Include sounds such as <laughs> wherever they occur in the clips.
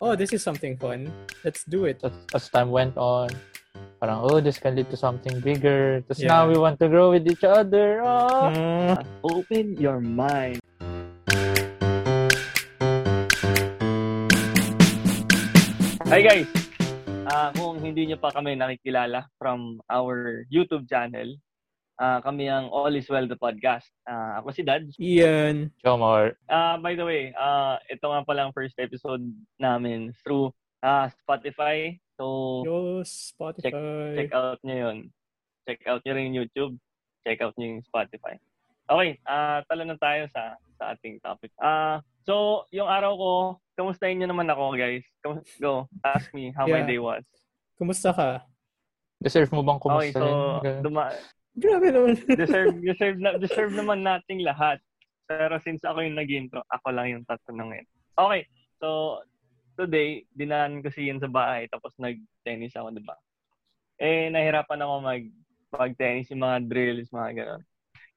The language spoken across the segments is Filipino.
oh, this is something fun. Let's do it. As, as time went on, parang, oh, this can lead to something bigger. Tapos Yeah. now we want to grow with each other. Oh. Mm, Open your mind. Hi guys! Ah, kung hindi nyo pa kami nakikilala from our YouTube channel, ah, kami ang All is Well the podcast. Ah, ako si Dad. Ian. Chomar. Ah, by the way, ah, ito nga pala ang first episode namin through ah, Spotify. So, Yo, Spotify. check out nyo yun. Check out nyo rin yung YouTube. Check out nyo yung Spotify. Okay, ah tala na tayo sa sa ating topic. Ah, so yung araw ko, kamustahin nyo naman ako, guys. Go, ask me how my Yeah. day was. Kumusta ka? Deserve mo bang Okay, kumusta so rin? duma- Grabe naman. <laughs> deserve deserve na, deserve naman nating lahat. Pero since ako yung nag-intro, ako lang yung tatanungin. Okay, so today, dinaan ko si Ian sa bahay tapos nag-tennis ako, di ba? Eh, nahirapan ako mag mag-tennis, yung mga drills, mga gano'n.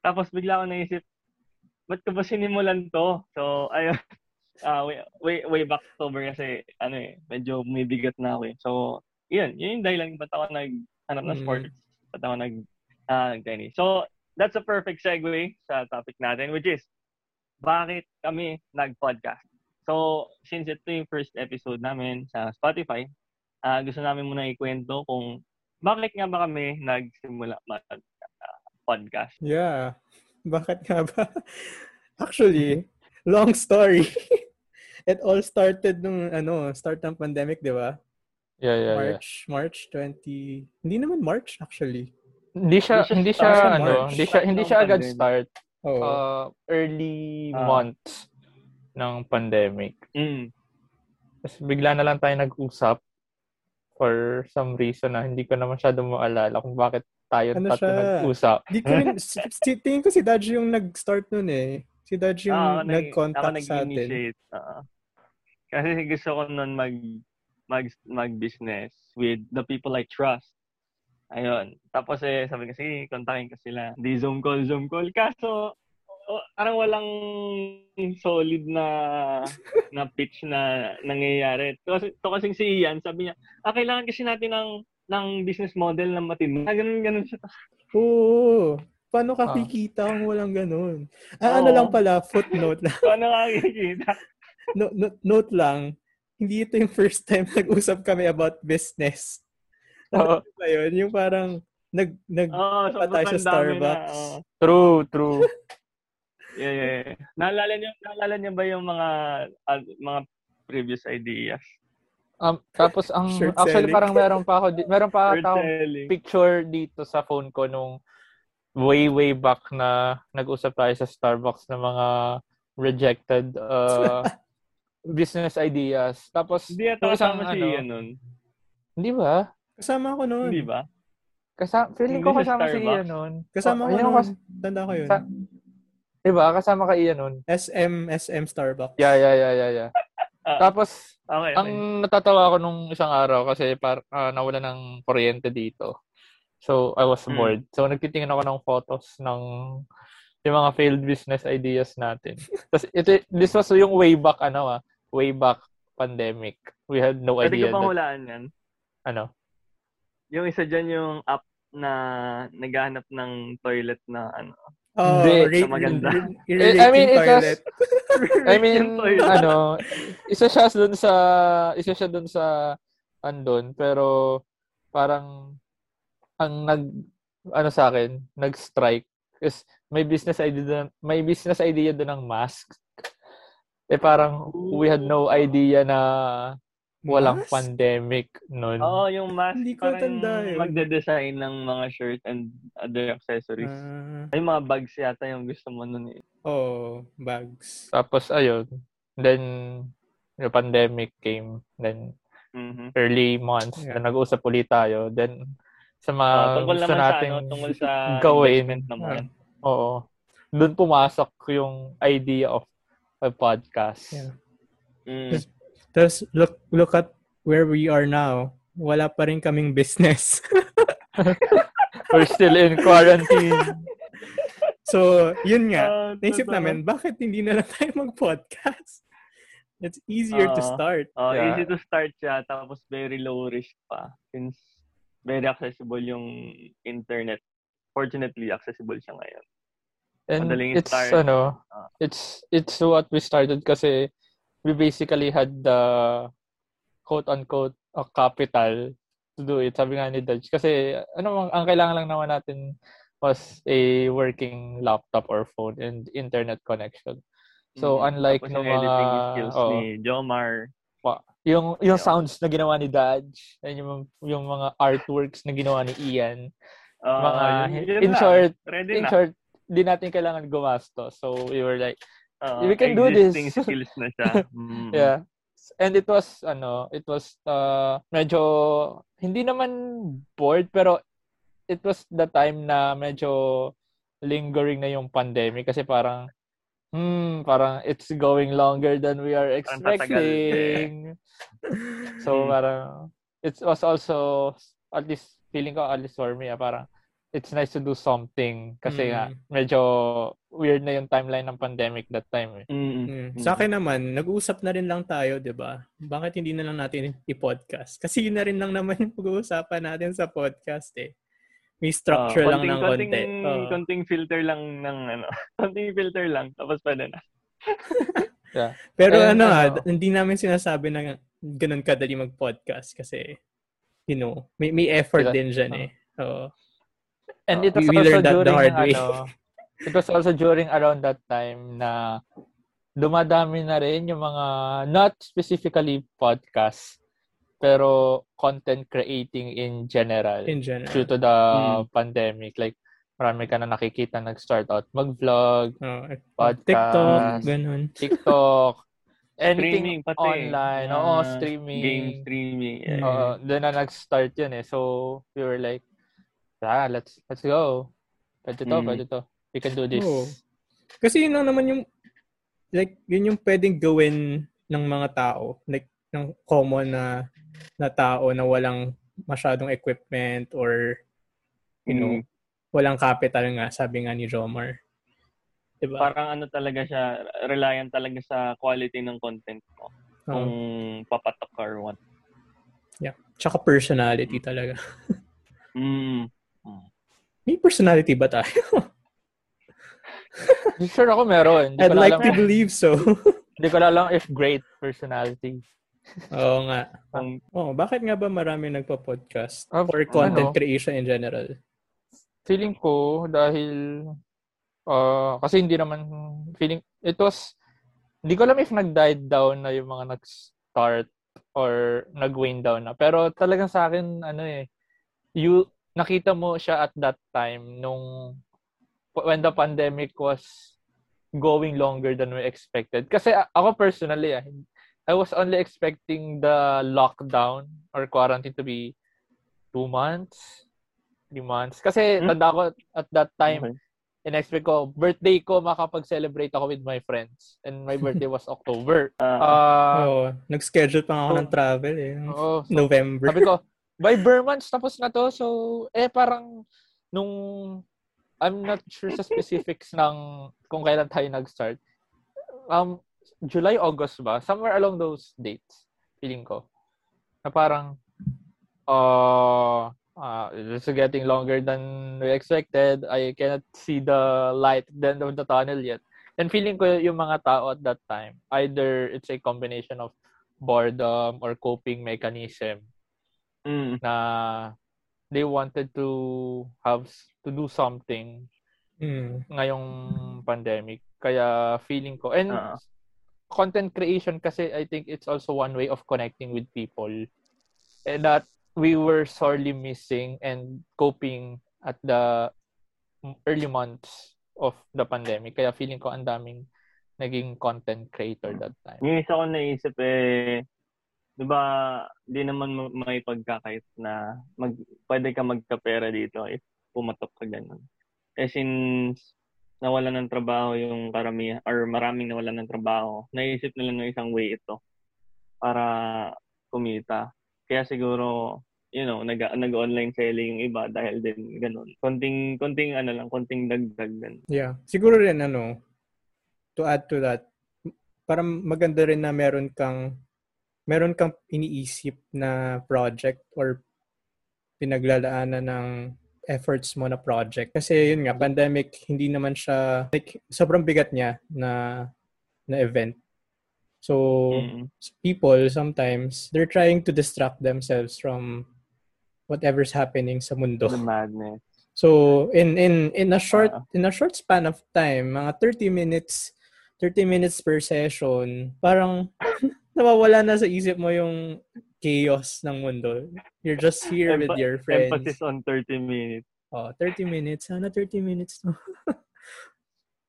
Tapos bigla ako naisip, ba't ko ba sinimulan to? So, ayun. <laughs> Ah, way, way, way back October kasi, ano eh, medyo may bigat na ako eh. So, yun, yun yung dahilan ba't ako nag-hanap ng Mm. sports. Ba't ako nag, ah, tennis. So, that's a perfect segue sa topic natin, which is, bakit kami nag-podcast? So, since ito yung first episode namin sa Spotify, ah gusto namin muna ikwento kung bakit nga ba kami nagsimula mag-podcast. Yeah. <laughs> Bakit nga ba? Actually, long story. <laughs> It all started nung ano, start ng pandemic, di ba? Yeah, yeah, yeah. March, March 20. Hindi naman March actually. Hindi siya, Hindi hindi siya siya, ano, March. hindi siya, hindi siya agad pandemic. start. Oh. Uh, early Ah. months ng pandemic. Mm. Tapos bigla na lang tayo nag-usap for some reason na hindi ko na masyado maalala kung bakit tayo Ano tatlo nag-usap. Di ko rin, si, tingin ko si Dodge yung nag-start nun eh. Si Dodge yung Ah, nag- nag-contact ako sa atin. Oo. kasi gusto ko nun mag, mag, mag-business with the people I trust. Ayun. Tapos eh, sabi ko, sige, kontakin ko sila. Di Zoom call, Zoom call. Kaso, oh, parang walang solid na na pitch na nangyayari. To, to kasing si Ian, sabi niya, ah, kailangan kasi natin ng ng business model na matino. Ah, ganun, ganun siya. Oo. Paano Ah. ka kikita kung walang ganun? Ah, ano lang pala, footnote lang. <laughs> Paano nakikita? No, no- note lang, hindi ito yung first time nag-usap kami about business. <laughs> Ano ba yun? Yung parang nag, nag, Oo, Pa tayo sa dami na. Starbucks. oo. True, true. Yeah, yeah, yeah. Naalala niyo, naalala niyo ba yung mga ah, mga previous ideas? Um, tapos ang <laughs> Shirt actually selling. parang meron pa ako di- meron pa selling. picture dito sa phone ko nung way way back na nag-usap tayo sa Starbucks ng mga rejected uh, <laughs> business ideas. Tapos Hindi ata kasama si ano, Ian nun. Hindi ba? Kasama ko noon. Hindi ba? Kasama, feeling Hindi ko sa kasama si. Ian nun. Kasama Oh, ko noon. kas- Tanda ko yun. Sa- Diba? Kasama ka Ian nun. SM, SM Starbucks. Yeah, yeah, yeah, yeah, yeah. Ah, Tapos, okay, okay. ang natatawa ako nung isang araw kasi par, ah, nawala ng kuryente dito. So, I was Hmm. bored. So, nagtitingin ako ng photos ng yung mga failed business ideas natin. <laughs> Tapos, ito, this was yung way back, ano ah, way back pandemic. We had no Pwede idea ko pang hulaan yan. ano, Yung isa dyan yung app na naghahanap ng toilet na ano. Oh, Hindi. Na maganda. i-relate <laughs> I mean, toilet. I mean, ano, isa siya doon sa, isa siya doon sa, andon, pero parang, ang nag, ano sa akin, nag-strike, is may business idea doon, may business idea doon ng mask. Eh parang, we had no idea na walang Mask? pandemic noon. Oo, yung mask. Hindi ko tanda yun. magde-design ng mga shirt and other accessories. Ah, Ay, mga bags yata yung gusto mo nun eh. oh, bags. Tapos, ayun, then, the pandemic came, then, Mhm. early months, Yeah. na nag-usap ulit tayo, then, sa mga Ah, tungkol gusto naman sa ano, tungkol sa <laughs> gawin. naman. Oo. Doon pumasok yung idea of a podcast. Yeah. Mm. Tapos, look, look at where we are now. Wala pa rin kaming business. <laughs> We're still in quarantine. so, yun nga. Ah, Naisip namin, bakit hindi na lang tayo mag-podcast? It's easier to Oo. start. Oh, Yeah. easy to start siya tapos very low risk pa since very accessible yung internet. Fortunately, accessible siya ngayon. And Madaling it's start. ano, Ah. it's it's what we started kasi we basically had the quote unquote a capital to do it. Sabi nga ni Dodge kasi ano ang kailangan lang naman natin was a working laptop or phone and internet connection. So Mm. unlike Tapos yung editing mga skills oo, ni Jomar. yung yung Yeah. sounds na ginawa ni Dodge, and yung yung mga artworks na ginawa ni Ian, ah, mga yun- yun in lang. short, ready in na. short, di natin kailangan gumastos. So we were like, Oo, we can do this. <laughs> skills na siya. Mm. yeah. And it was ano, it was uh medyo hindi naman bored pero it was the time na medyo lingering na yung pandemic kasi parang hmm, parang it's going longer than we are tatagal. expecting. so Hmm. parang it was also at least feeling ko at least for me ah, parang it's nice to do something kasi nga Mm. medyo weird na yung timeline ng pandemic that time eh. Mm. Mm. Sa akin naman, nag-uusap na rin lang tayo, di ba? Bakit hindi na lang natin i-podcast? Kasi yun na rin lang naman yung pag-uusapan natin sa podcast eh. May structure Ah, lang konting- ng konting, konti. Oo. konting filter lang ng ano. <laughs> konting filter lang. Tapos pwede na. <laughs> Pero And ano, ah, ano- hindi namin sinasabi na ganun kadali mag-podcast kasi, you know, may, may effort Sila- din dyan eh. Oo. And Oh, it was we- also learned that the during hard way. ano, <laughs> it was also during around that time na dumadami na rin yung mga not specifically podcast pero content creating in general In general. due to the Mm. pandemic like marami ka na nakikita nag-start out mag-vlog, Oo. podcast, TikTok, ganun. TikTok, <laughs> anything Streaming pati. online, Ah, oo, streaming. Game streaming. Yeah. Oo, doon na nag-start yun eh. So, we were like, ah, let's let's go. Pwede to, Mm. pwede to. We can do this. Oo. Kasi yun lang naman yung, like, yun yung pwedeng gawin ng mga tao. Like, ng common na na tao na walang masyadong equipment or, you know, Mm. walang capital nga, sabi nga ni Jomar. Diba? Parang ano talaga siya, reliant talaga sa quality ng content mo. Oo. Kung papatok ka or what. Tsaka personality talaga. <laughs> Mm. May personality ba tayo? <laughs> Sure ako meron. Hindi I'd like to believe so. <laughs> hindi ko alam if great personality. Oo nga. Kung, Oh, bakit nga ba marami nagpa-podcast Ah, or content ano? creation in general? Feeling ko dahil uh, kasi hindi naman feeling it was hindi ko alam if nag-died down na yung mga nag-start or nag-wane down na. Pero talagang sa akin ano eh you nakita mo siya at that time nung when the pandemic was going longer than we expected. Kasi ako personally, ah, I was only expecting the lockdown or quarantine to be two months, three months. Kasi Hmm? tanda ko at that time, okay. in-expect ko, birthday ko, makapag-celebrate ako with my friends. And my <laughs> birthday was October. Ah, Uh, Oo. Nag-schedule pa ako so- ng travel eh. oo, so, November. sabi ko, by Burr months, tapos na to. So, eh, parang, nung, I'm not sure sa specifics ng kung kailan tayo nag-start. Um, July, August ba? Somewhere along those dates, feeling ko. Na parang, uh, uh, it's getting longer than we expected. I cannot see the light at the end of the tunnel yet. And feeling ko yung mga tao at that time, either it's a combination of boredom or coping mechanism mm. na they wanted to have to do something Mm. ngayong pandemic. Kaya feeling ko and Ah. content creation kasi I think it's also one way of connecting with people and that we were sorely missing and coping at the early months of the pandemic. Kaya feeling ko ang daming naging content creator that time. Yung isa ko naisip eh, di ba, di naman ma- may pagkakait na mag, pwede ka magkapera dito if pumatok ka ganun. Eh since nawalan ng trabaho yung karamihan or maraming nawalan ng trabaho, naisip nila ng isang way ito para kumita. Kaya siguro, you know, nag, nag-online selling yung iba dahil din ganun. Konting, konting ano lang, konting dagdag ganun. Yeah. Siguro rin ano, to add to that, parang maganda rin na meron kang meron kang iniisip na project or pinaglalaanan ng efforts mo na project. Kasi yun nga, pandemic, hindi naman siya, like, sobrang bigat niya na, na event. So, Mm. people sometimes, they're trying to distract themselves from whatever's happening sa mundo. The madness. So, in in in a short Ah. in a short span of time, mga 30 minutes 30 minutes per session, parang nawawala na sa isip mo yung chaos ng mundo. You're just here with Empa- your friends. <laughs> Emphasis on 30 minutes. Oh, 30 minutes. Sana 30 minutes to.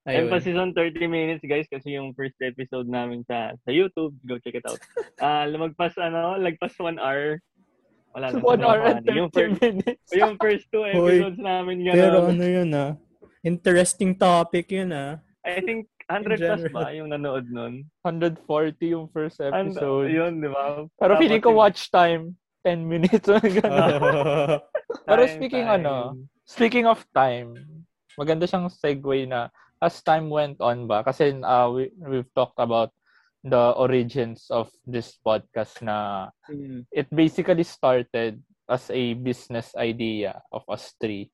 Emphasis on 30 minutes, guys, kasi yung first episode namin sa sa YouTube, go check it out. <laughs> Ah, lumagpas ano, lagpas 1 hour. Wala na. One hour and Yung 30 first, minutes. yung first two <laughs> episodes namin gano'n. Pero ano yun ah. Interesting topic yun ah. I think 100 plus general. ba yung nanood nun? 140 yung first And, episode. yun, di ba? Pero Tapos feeling ko watch time 10 <laughs> minutes. Ganun. <laughs> Pero speaking time. ano, speaking of time, maganda siyang segue na as time went on ba, kasi uh, we, we've talked about the origins of this podcast na Mm. it basically started as a business idea of us three.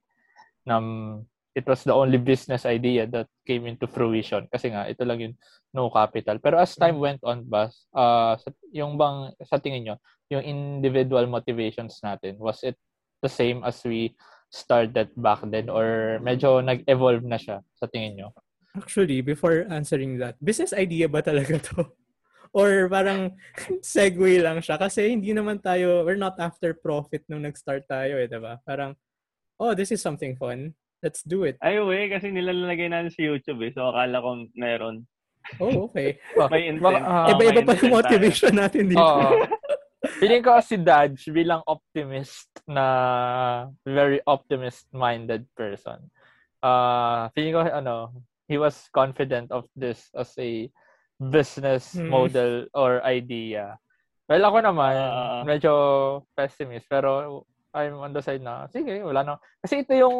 Um, it was the only business idea that came into fruition kasi nga ito lang yung no capital. Pero as time went on ba, uh, yung bang sa tingin nyo, yung individual motivations natin, was it the same as we started back then or medyo nag-evolve na siya sa tingin nyo? Actually, before answering that, business idea ba talaga to? <laughs> Or parang <laughs> segue lang siya? Kasi hindi naman tayo, we're not after profit nung nag-start tayo eh, diba? Parang, oh, this is something fun. Let's do it. Ay, we, kasi nilalagay natin sa YouTube eh. So, akala ko meron. Oh, okay. <laughs> May intent. Ah, Iba-iba pa yung motivation natin dito. Oo. <laughs> Feeling ko si Dodge bilang optimist na very optimist-minded person. Uh, feeling ko ano, he was confident of this as a business Hmm. model or idea. Well, ako naman, Ah. medyo pessimist, pero I'm on the side na, sige, wala na. Kasi ito yung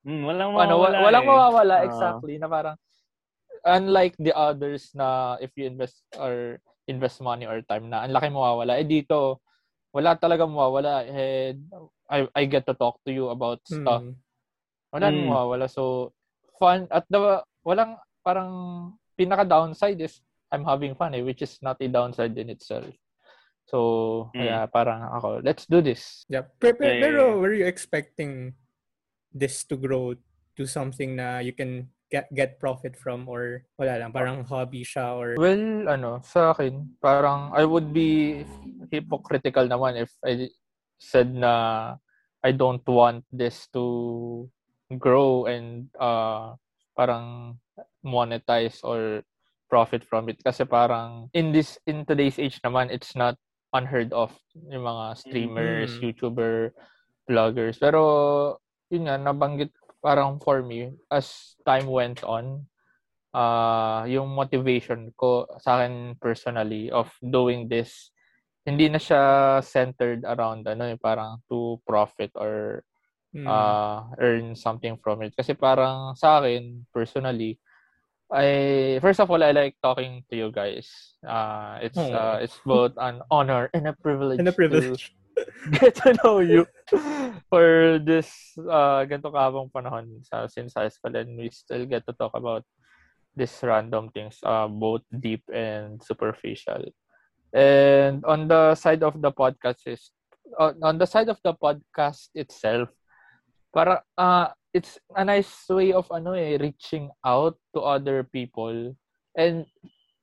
Hmm, walang ano, mawawala wa- walang eh. mawawala Ah. exactly na parang unlike the others na if you invest or invest money or time na ang laki mawawala eh dito wala talaga mawawala eh I I get to talk to you about stuff Hmm. wala Mm. mawawala so fun at the walang parang pinaka downside is I'm having fun eh which is not a downside in itself so Mm. kaya parang ako let's do this Yeah. Pero, pero, were you expecting this to grow to something na you can get get profit from or wala lang, parang hobby siya or Well, ano, sa akin, parang I would be hypocritical naman if I said na I don't want this to grow and uh, parang monetize or profit from it. Kasi parang in this in today's age naman, it's not unheard of yung mga streamers, Mhm. YouTuber, vloggers. Pero yun nga, nabanggit parang for me, as time went on, uh, yung motivation ko sa akin personally of doing this, hindi na siya centered around ano eh, parang to profit or Hmm. uh, earn something from it. Kasi parang sa akin, personally, I, first of all, I like talking to you guys. Uh, it's Oh. uh, it's both an honor and a privilege, and a to privilege. Get to know you for this uh, ganito kahabang panahon sa since high school and we still get to talk about these random things, uh, both deep and superficial. And on the side of the podcast is on, on the side of the podcast itself, para uh, it's a nice way of ano eh reaching out to other people and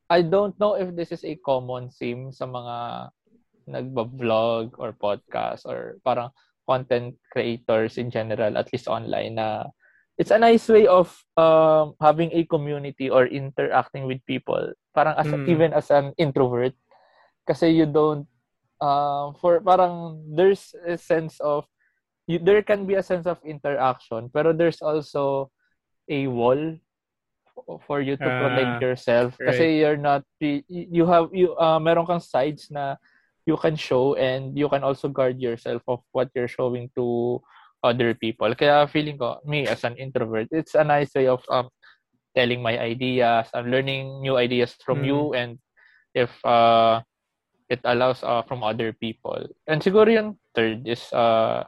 I don't know if this is a common theme sa mga nagba-vlog or podcast or parang content creators in general at least online na it's a nice way of um, having a community or interacting with people. Parang as Mm. even as an introvert. Kasi you don't uh, for parang there's a sense of you, there can be a sense of interaction pero there's also a wall for you to protect Ah, yourself. Kasi you're not you have you uh, meron kang sides na you can show and you can also guard yourself of what you're showing to other people kaya feeling ko me as an introvert it's a nice way of um telling my ideas. I'm learning new ideas from Mm. you and if uh, it allows uh, from other people. And siguro yung third is uh,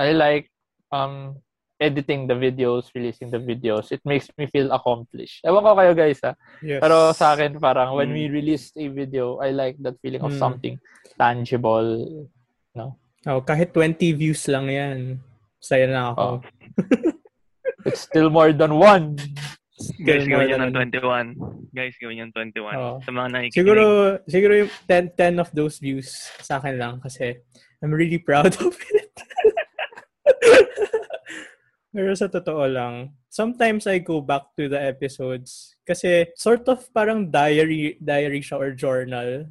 I like um, editing the videos, releasing the videos. It makes me feel accomplished. Ewan ko kayo guys ha. Yes. Pero sa akin parang when Mm. we release a video, I like that feeling of Mm. something tangible. Oh, kahit 20 views lang yan. Saya na ako. Oh. It's still more than one. <laughs> Guys, gawin nyo than- ng 21. Guys, gawin nyo ng 21. Oo. Sa mga nakikinig. Siguro, siguro yung 10, 10 of those views sa akin lang kasi I'm really proud <laughs> of it. Pero sa totoo lang, sometimes I go back to the episodes kasi sort of parang diary diary siya or journal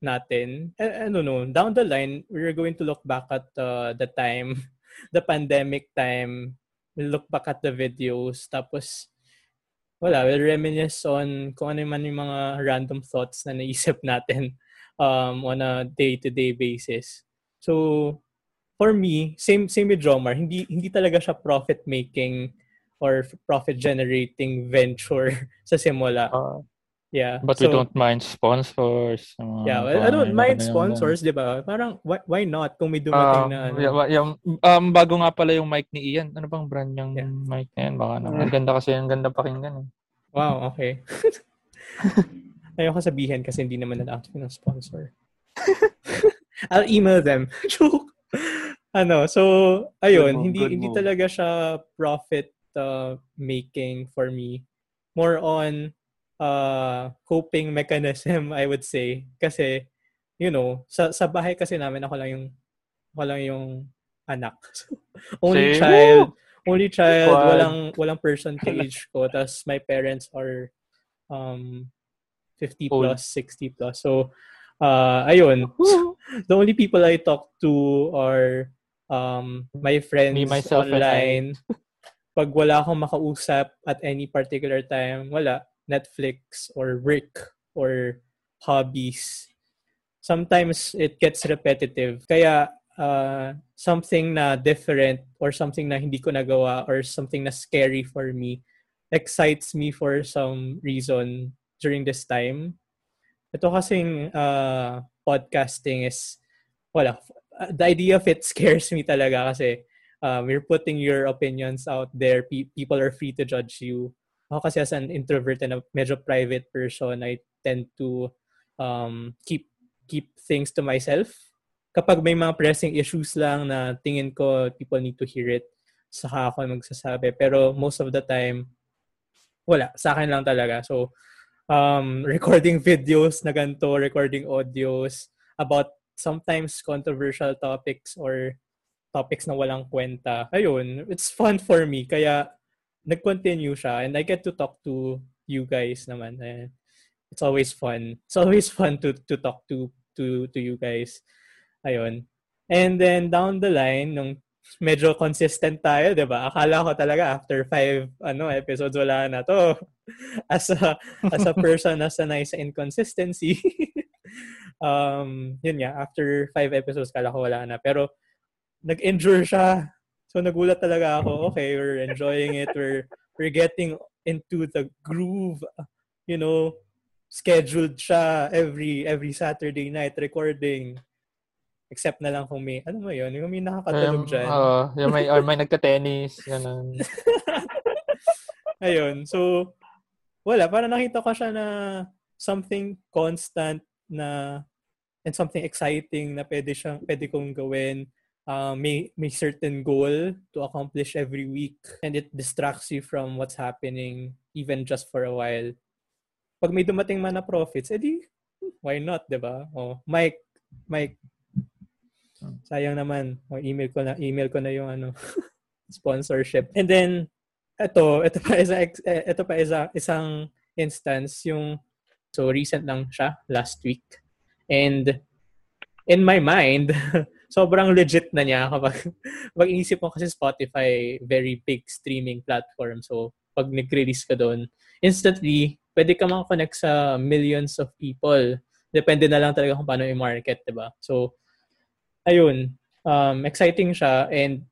natin. I, I don't know, down the line, we're going to look back at uh, the time, <laughs> the pandemic time. We'll look back at the videos. Tapos, wala, we'll reminisce on kung ano man yung mga random thoughts na naisip natin um, on a day-to-day basis. So, for me, same same with Jomar, hindi hindi talaga siya profit making or profit generating venture <laughs> sa simula. Uh, Yeah. but we So, don't mind sponsors. mga Yeah, well, I don't mind sponsors, 'di ba? Parang why, why not kung may dumating Um, na ano. y- yung, um, bago nga pala yung mic ni Ian. Ano bang brand yung Yeah. mic na yan? Baka naman. Ang ganda kasi, ang ganda pakinggan. Eh. Wow, okay. <laughs> Ayoko sabihin kasi hindi naman ako ng sponsor. <laughs> I'll email them. Joke. Ano, so ayun, Good move, hindi hindi move. talaga siya profit uh, making for me. More on uh coping mechanism, <laughs> I would say. Kasi you know, sa sa bahay kasi namin ako lang yung ako lang yung anak. <laughs> So, only Same. child, only child, Quad. walang walang person ka <laughs> age ko. Tapos my parents are um 50 Old. plus, 60 plus. So uh ayun. the only people I talk to are um my friends Me, myself, online. Pag wala akong makausap at any particular time, wala. Netflix or work or hobbies. Sometimes it gets repetitive. Kaya uh, something na different or something na hindi ko nagawa or something na scary for me excites me for some reason during this time. Ito kasing uh, podcasting is, wala, the idea of it <laughs> scares me talaga kasi um, you're putting your opinions out there. Pe- people are free to judge you. Ako kasi as an introvert and a medyo private person, I tend to um, keep keep things to myself. Kapag may mga pressing issues lang na tingin ko people need to hear it, saka ako magsasabi. Pero most of the time, wala. Sa akin lang talaga. So, um, <laughs> recording videos na ganito, recording audios about sometimes controversial topics or topics na walang kwenta. Ayun, it's fun for me. Kaya, nag-continue siya and I get to talk to you guys naman. Eh, it's always fun. It's always fun to to talk to to to you guys. Ayun. And then down the line, nung medyo consistent tayo, 'di ba? Akala ko talaga after five ano episodes wala na to. <laughs> As a as a person na sanay sa inconsistency. <laughs> um, yun nga, after five episodes kala ko wala na. Pero nag-endure siya. So nagulat talaga ako, okay, we're enjoying it. We're we're getting into the groove. You know, scheduled siya every every Saturday night recording. Except na lang kung may, ano mo yun, yung may nakakatulog Um, dyan. oo, yung may, or may <laughs> nagka-tennis, ganun. <laughs> Ayun. So, wala. Para nakita ko siya na something constant na and something exciting na pwede siyang pwede kong gawin. Uh, may may certain goal to accomplish every week and it distracts you from what's happening even just for a while. Pag may dumating man na profits, edi why not, 'di ba? Oh, Mike, Mike sayang naman. Oh, email ko na email ko na yung ano <laughs> sponsorship. And then ito, ito pa isa ito pa isa isang instance yung so recent lang siya last week. And in my mind, <laughs> sobrang legit na niya kapag <laughs> pag inisip mo kasi Spotify very big streaming platform. So pag nag-release ka doon, instantly pwede ka makakonect sa millions of people. Depende na lang talaga kung paano i-market, 'di ba? So ayun, um, exciting siya and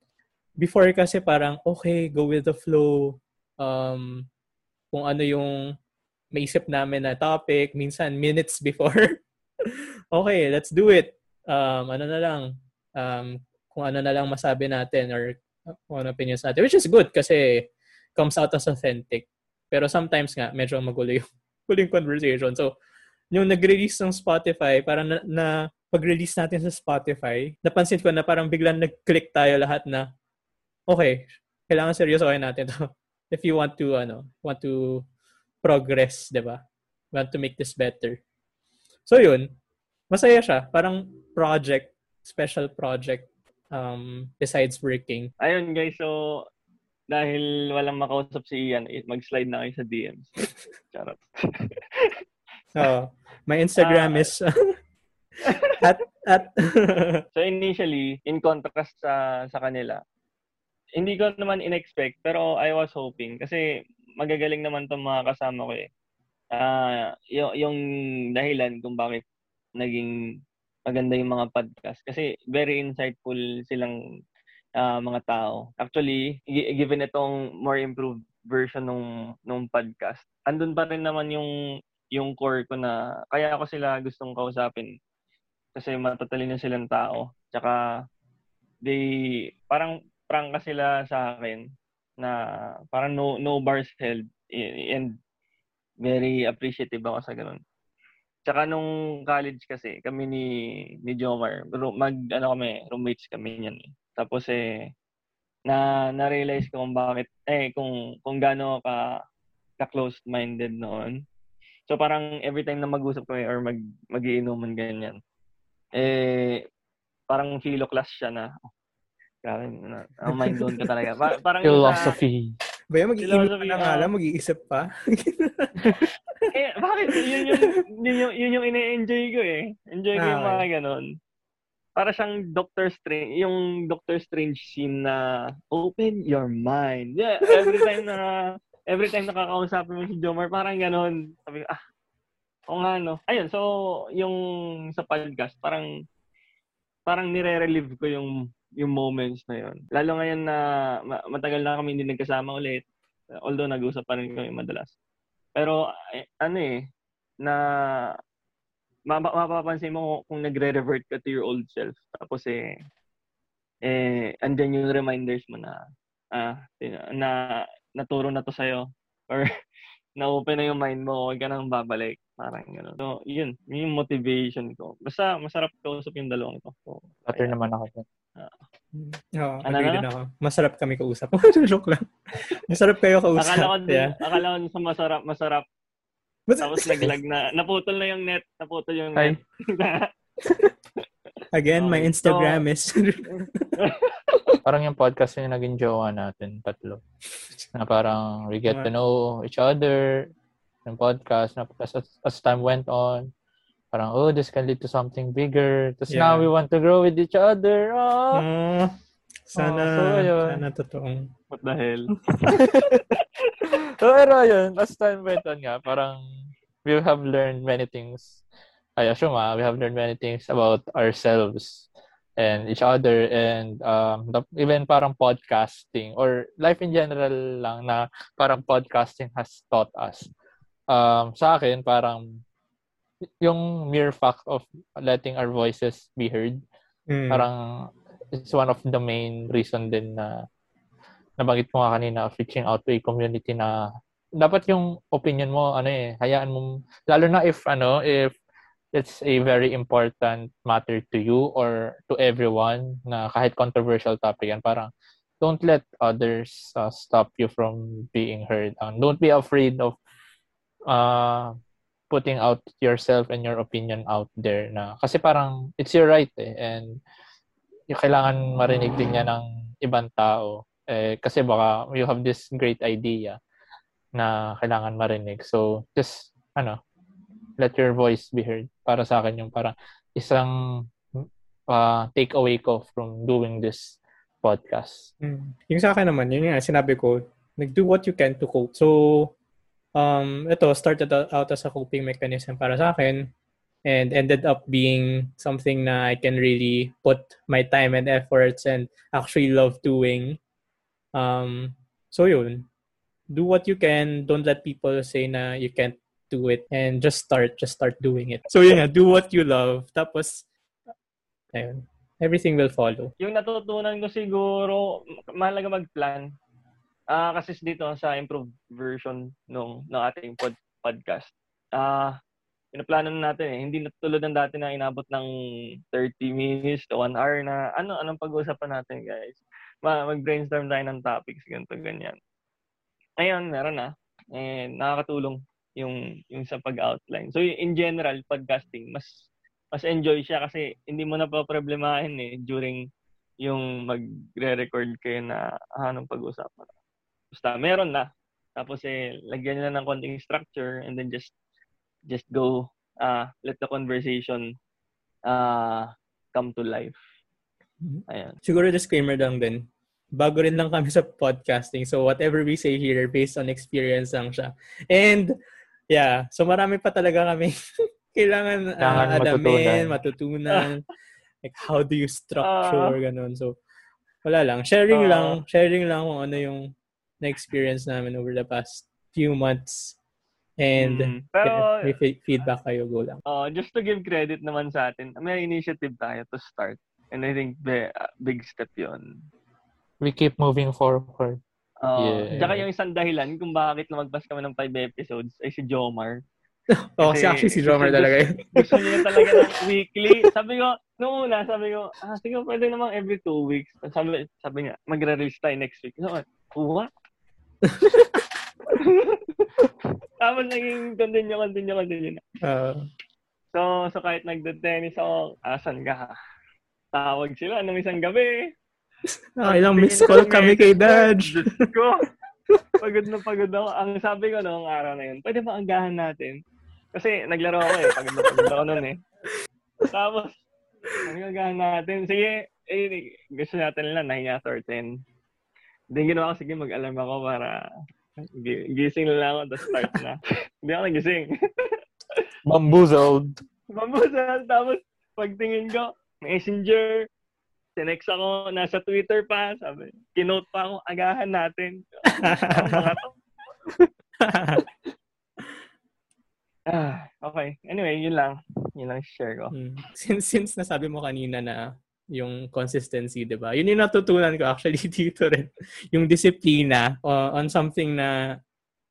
before kasi parang okay, go with the flow. Um, kung ano yung maisip namin na topic, minsan minutes before. <laughs> okay, let's do it. Um, ano na lang, um, kung ano na lang masabi natin or kung ano opinions natin, which is good kasi comes out as authentic. Pero sometimes nga, medyo magulo yung, <laughs> yung conversation. So, yung nag-release ng Spotify, parang na, na pag-release natin sa Spotify, napansin ko na parang biglang nag-click tayo lahat na, okay, kailangan seryosohin natin to. <laughs> If you want to, ano, want to progress, di ba? Want to make this better. So yun, masaya siya. Parang project, special project um, besides working. Ayun guys, so dahil walang makausap si Ian, eh, mag-slide na kayo sa DMs. <laughs> Charot. <laughs> oh, my Instagram uh, is <laughs> at at So initially, in contrast sa sa kanila, hindi ko naman in-expect pero I was hoping kasi magagaling naman tong mga kasama ko eh. Uh, yung, yung dahilan kung bakit naging maganda yung mga podcast kasi very insightful silang uh, mga tao. Actually, given itong more improved version nung nung podcast, andun pa rin naman yung yung core ko na kaya ako sila gustong kausapin kasi matatalino silang tao. Tsaka they parang prangka sila sa akin na parang no no bars held and very appreciative ako sa ganun. Tsaka nung college kasi kami ni ni Jomar, mag ano kami, roommates kami niyan. Tapos eh na na-realize ko kung bakit eh kung kung gaano ka ka closed-minded noon. So parang every time na mag-usap kami or mag magiinuman ganyan. Eh parang philo class siya na Grabe, <laughs> ang mind blown ka talaga. Pa- parang Philosophy. Uh, Baya mag-iinip ka na nga lang, mag-iisip pa. <laughs> eh, bakit? Yun yung, yun yung, yun yung ine-enjoy ko eh. Enjoy ko ah, yung mga ganun. Para siyang Doctor Strange, yung Doctor Strange scene na open your mind. Yeah, every time na <laughs> every time nakakausapin mo si Jomar, parang ganun. Sabi ko, ah, o nga no. Ayun, so yung sa podcast, parang parang nire-relieve ko yung yung moments na yon. Lalo ngayon na matagal na kami hindi nagkasama ulit. Although nag-usap pa rin kami madalas. Pero eh, ano eh, na mapapansin mo kung nagre-revert ka to your old self. Tapos eh, eh, andyan yung reminders mo na, ah, na, naturo na to sa'yo. Or, <laughs> na-open na yung mind mo, huwag ka nang babalik. Parang gano'n. So, yun. Yun yung motivation ko. Basta, masarap kausap yung dalawang ito. So, Pattern naman ako. Uh, Oo, ano agree din ako. Masarap kami kausap. <laughs> Joke lang. Masarap kayo kausap. Akala ko, din, yeah. akala ko sa masarap, masarap. But, Tapos naglag na. Naputol na yung net. Naputol yung net. <laughs> Again, my Instagram so, is... <laughs> parang yung podcast yung naging jowa natin, tatlo. Na parang we get to know each other, yung podcast, na as, as time went on, parang, oh, this can lead to something bigger. Tapos yeah. now we want to grow with each other. Oh. Uh, sana, oh, so, sana totoong. What the hell? so, <laughs> pero yun, as time went on nga, parang we have learned many things. I assume ah, we have learned many things about ourselves and each other and um, the, even parang podcasting or life in general lang na parang podcasting has taught us. Um, sa akin, parang yung mere fact of letting our voices be heard, mm. parang it's one of the main reason din na nabanggit mo nga kanina of reaching out to a community na dapat yung opinion mo ano eh hayaan mo lalo na if ano if it's a very important matter to you or to everyone na kahit controversial topic yan parang don't let others uh, stop you from being heard um, don't be afraid of uh, putting out yourself and your opinion out there na kasi parang it's your right eh and yung kailangan marinig din niya ng ibang tao eh kasi baka you have this great idea na kailangan marinig so just ano let your voice be heard para sa akin yung parang isang uh, take away ko from doing this podcast. Mm. Yung sa akin naman, yun nga, sinabi ko, nag-do what you can to cope. So, um, ito started out as a coping mechanism para sa akin and ended up being something na I can really put my time and efforts and actually love doing. Um, so yun. do what you can. Don't let people say na you can't do it. And just start. Just start doing it. So yun nga, do what you love. Tapos, ayun, everything will follow. Yung natutunan ko siguro, mahalaga mag-plan. Ah, kasi dito sa improved version nung ng ating pod, podcast. Ah, pinaplano na natin eh. Hindi tulad ng dati na inabot ng 30 minutes to 1 hour na ano anong pag-uusapan natin, guys. Ma mag-brainstorm tayo ng topics ganito ganyan. Ngayon, meron na. And nakakatulong yung yung sa pag-outline. So in general, podcasting mas mas enjoy siya kasi hindi mo na pa problemahin eh during yung magre-record kayo na ah, anong pag-usapan. Basta meron na. Tapos eh lagyan nyo na ng konting structure and then just just go uh, let the conversation uh, come to life. Ayan. Siguro disclaimer lang din. Bago rin lang kami <laughs> sa podcasting. So whatever we say here based on experience lang siya. And yeah, so marami pa talaga kami <laughs> kailangan uh, Kailangan adamin, matutunan. <laughs> like how do you structure, ganun. So wala lang. Sharing Ah. lang. Sharing lang kung ano yung na-experience namin over the past few months. And Mm. Pero, yeah, may fe- feedback kayo, go lang. uh, just to give credit naman sa atin, may initiative tayo to start. And I think the, uh, big step yon. We keep moving forward. Uh, Yeah. Tsaka yung isang dahilan kung bakit lumagpas kami ng 5 episodes ay si Jomar. <laughs> Oh, Kasi- kasi actually si kasi talaga yun. <laughs> Gusto niya talaga ng weekly. Sabi ko, noong una, sabi ko, ah, sige, pwede namang every two weeks. Sabi, sabi niya, magre-release tayo next week. So, what? <laughs> Tapos naging continue, continue, continue na. Uh, So, so kahit nagde-tennis ako, asan ka? Tawag sila nung isang gabi. ah, ilang missed call kami kay. Diyos ko. Pagod na pagod ako. Ang sabi ko noong araw na yun, pwede ba anggahan natin? Kasi naglaro ako eh. Pagod na pagod ako noon eh. Tapos, anggahan natin. Sige, eh, gusto natin lang, 9 after 10. Then ginawa ko, sige, mag-alarm ako para gi- gising na lang ako, tapos start na. <laughs> Hindi ako nagising. <laughs> Bamboozled. Mabusan. Tapos, pagtingin ko, messenger, tinext ako, nasa Twitter pa, sabi, kinote pa ako, agahan natin. <laughs> Ah, okay. Anyway, yun lang. Yun lang share ko. Mm. since since nasabi mo kanina na yung consistency, 'di ba? Yun yung natutunan ko actually <laughs> dito rin. Yung disiplina uh, on something na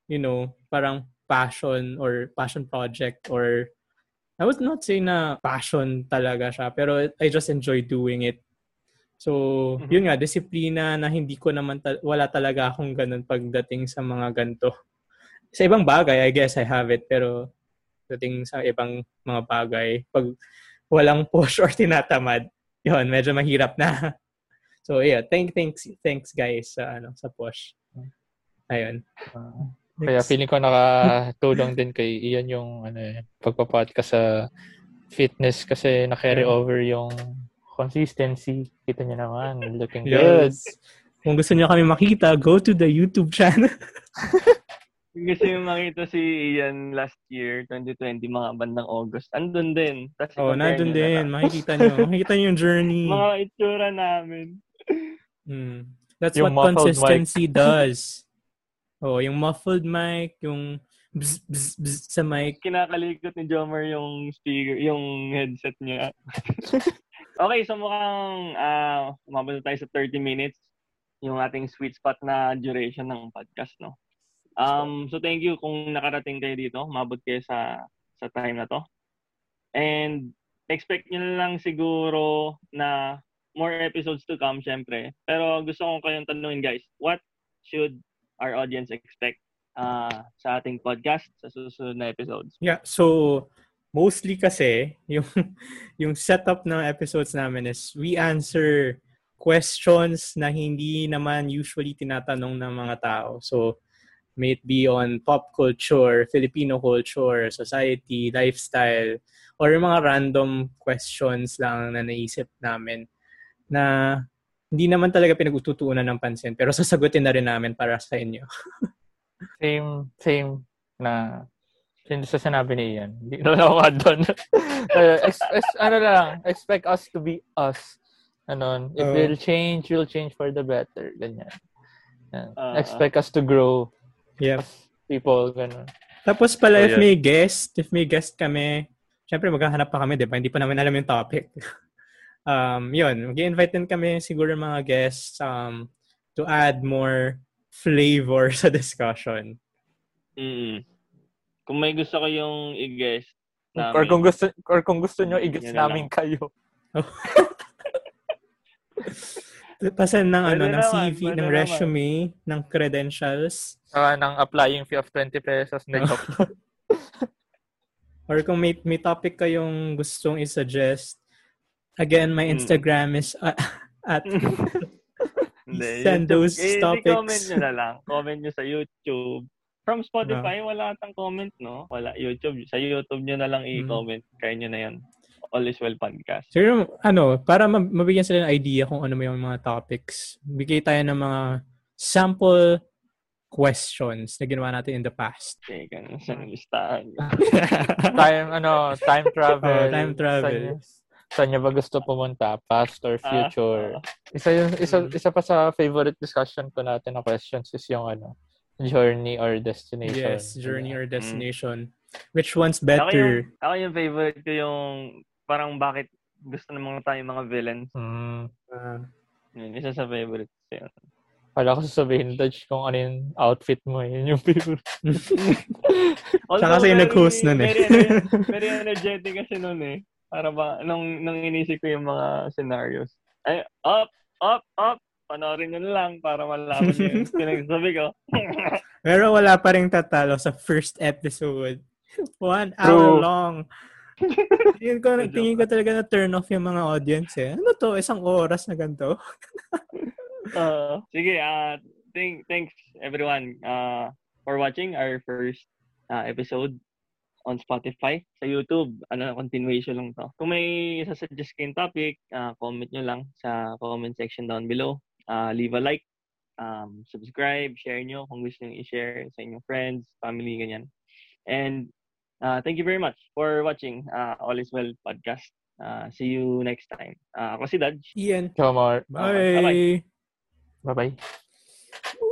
you know, parang passion or passion project or I would not say na passion talaga siya, pero I just enjoy doing it. So, Mhm. yun nga, disiplina na hindi ko naman, ta- wala talaga akong ganun pagdating sa mga ganto. Sa ibang bagay, I guess I have it, pero dating sa ibang mga bagay, pag walang push <laughs> or tinatamad, yun, medyo mahirap na. So, yeah, thank, thanks, thanks guys sa, ano, sa push. Ayun. Ah, Kaya feeling ko nakatulong din kay Ian yung ano, eh, pagpapodcast sa fitness kasi na-carry Yeah. over yung consistency. Kita niyo naman, looking good. Yes. Kung gusto niyo kami makita, go to the YouTube channel. <laughs> Kasi yung makita si Ian last year, 2020, mga bandang August, andun din. Tapos oh, nandun nyo na din. lang. Makikita niyo. Makikita niyo yung journey. <laughs> Mga itsura namin. Hmm. That's Yung what consistency does. Oh, yung muffled mic, yung bzz, bzz, bzz sa mic. kinakalikot ni Jomer yung speaker, yung headset niya. <laughs> okay, so mukhang uh, umabot na tayo sa 30 minutes yung ating sweet spot na duration ng podcast, no? Um, so thank you kung nakarating kayo dito, umabot kayo sa sa time na to. And expect nyo lang siguro na more episodes to come, syempre. Pero gusto ko kayong tanungin, guys, what should our audience expect uh, sa ating podcast sa susunod na episodes? Yeah, so mostly kasi <laughs> yung yung setup ng episodes namin is we answer questions na hindi naman usually tinatanong ng mga tao. So may it be on pop culture, Filipino culture, society, lifestyle, or yung mga random questions lang na naisip namin na hindi naman talaga pinag-ututuunan ng pansin pero sasagutin na rin namin para sa inyo. <laughs> Same, same na yun sa sinabi ni Ian. Hindi na ako doon. uh, <laughs> ex, ex, ano lang, expect us to be us. Ano, if Oo. we'll change, we'll change for the better. Ganyan. Yan. Ah. expect us to grow Yep. people, ganun. Tapos pala, So, if yun. may guest, if may guest kami, syempre maghahanap pa kami, di ba? Hindi pa namin alam yung topic. <laughs> um, yun, mag-invite din kami siguro mga guests um, to add more flavor <laughs> sa discussion. Mm. Kung may gusto ko yung i-guess namin. Or kung gusto or kung gusto nyo na namin kayo. <laughs> Pasend ng, ano, Pwede ng naman, CV, pwede ng naman. resume, ng credentials. Saka ng applying fee of 20 pesos na joke. <laughs> Or kung may, may topic kayong gustong i-suggest, again, my Mm. Instagram is uh, <laughs> at <laughs> Send those eh, di topics. comment nyo na lang. Comment nyo sa YouTube. From Spotify, Ah. wala atang comment, no? Wala. YouTube. Sa YouTube nyo na lang Mm. i-comment. Kaya nyo na yan. All is well podcast. Siguro, ano, para mab- mabigyan sila ng idea kung ano may mga topics, bigay tayo ng mga sample questions na ginawa natin in the past. Okay, ganun sa listahan. <laughs> time ano, time travel. Oh, time travel. Saan, saan nyo ba gusto pumunta? Past or future? Ah, isa yung isa Mm. isa pa sa favorite discussion ko natin na questions is yung ano, journey or destination. yes, journey or Mm. destination. Which one's Ako yung, better? ako yung favorite ko yung parang bakit gusto ng mga tayo mga villains. Mm. Ah, Yun, isa sa favorite ko yun. Kala ko sasabihin, Dodge, kung ano yung outfit mo, yun yung favorite. <laughs> Yung very- nag-host nun eh. Very, very energetic kasi nun eh. Para ba, nung, nung inisip ko yung mga scenarios. Ay, up, up, up. Panoorin nyo lang para malaman nyo yung <laughs> pinagsasabi ko. Pero wala pa rin tatalo sa first episode. One True. hour long. <laughs> tingin ko, tingin ko talaga na turn off yung mga audience eh. Ano to? Isang oras na ganito? <laughs> Uh, sige, uh, thank, thanks everyone uh, for watching our first uh, episode on Spotify. Sa YouTube, ano, continuation lang to. Kung may sasuggest kayong topic, uh, comment nyo lang sa comment section down below. Uh, leave a like, um, subscribe, share nyo kung gusto nyo i-share sa inyong friends, family, ganyan. And uh, thank you very much for watching uh, All is Well podcast. Uh, see you next time. Uh, ako si Dodge. Ian. On. Bye. bye-bye. Bye-bye.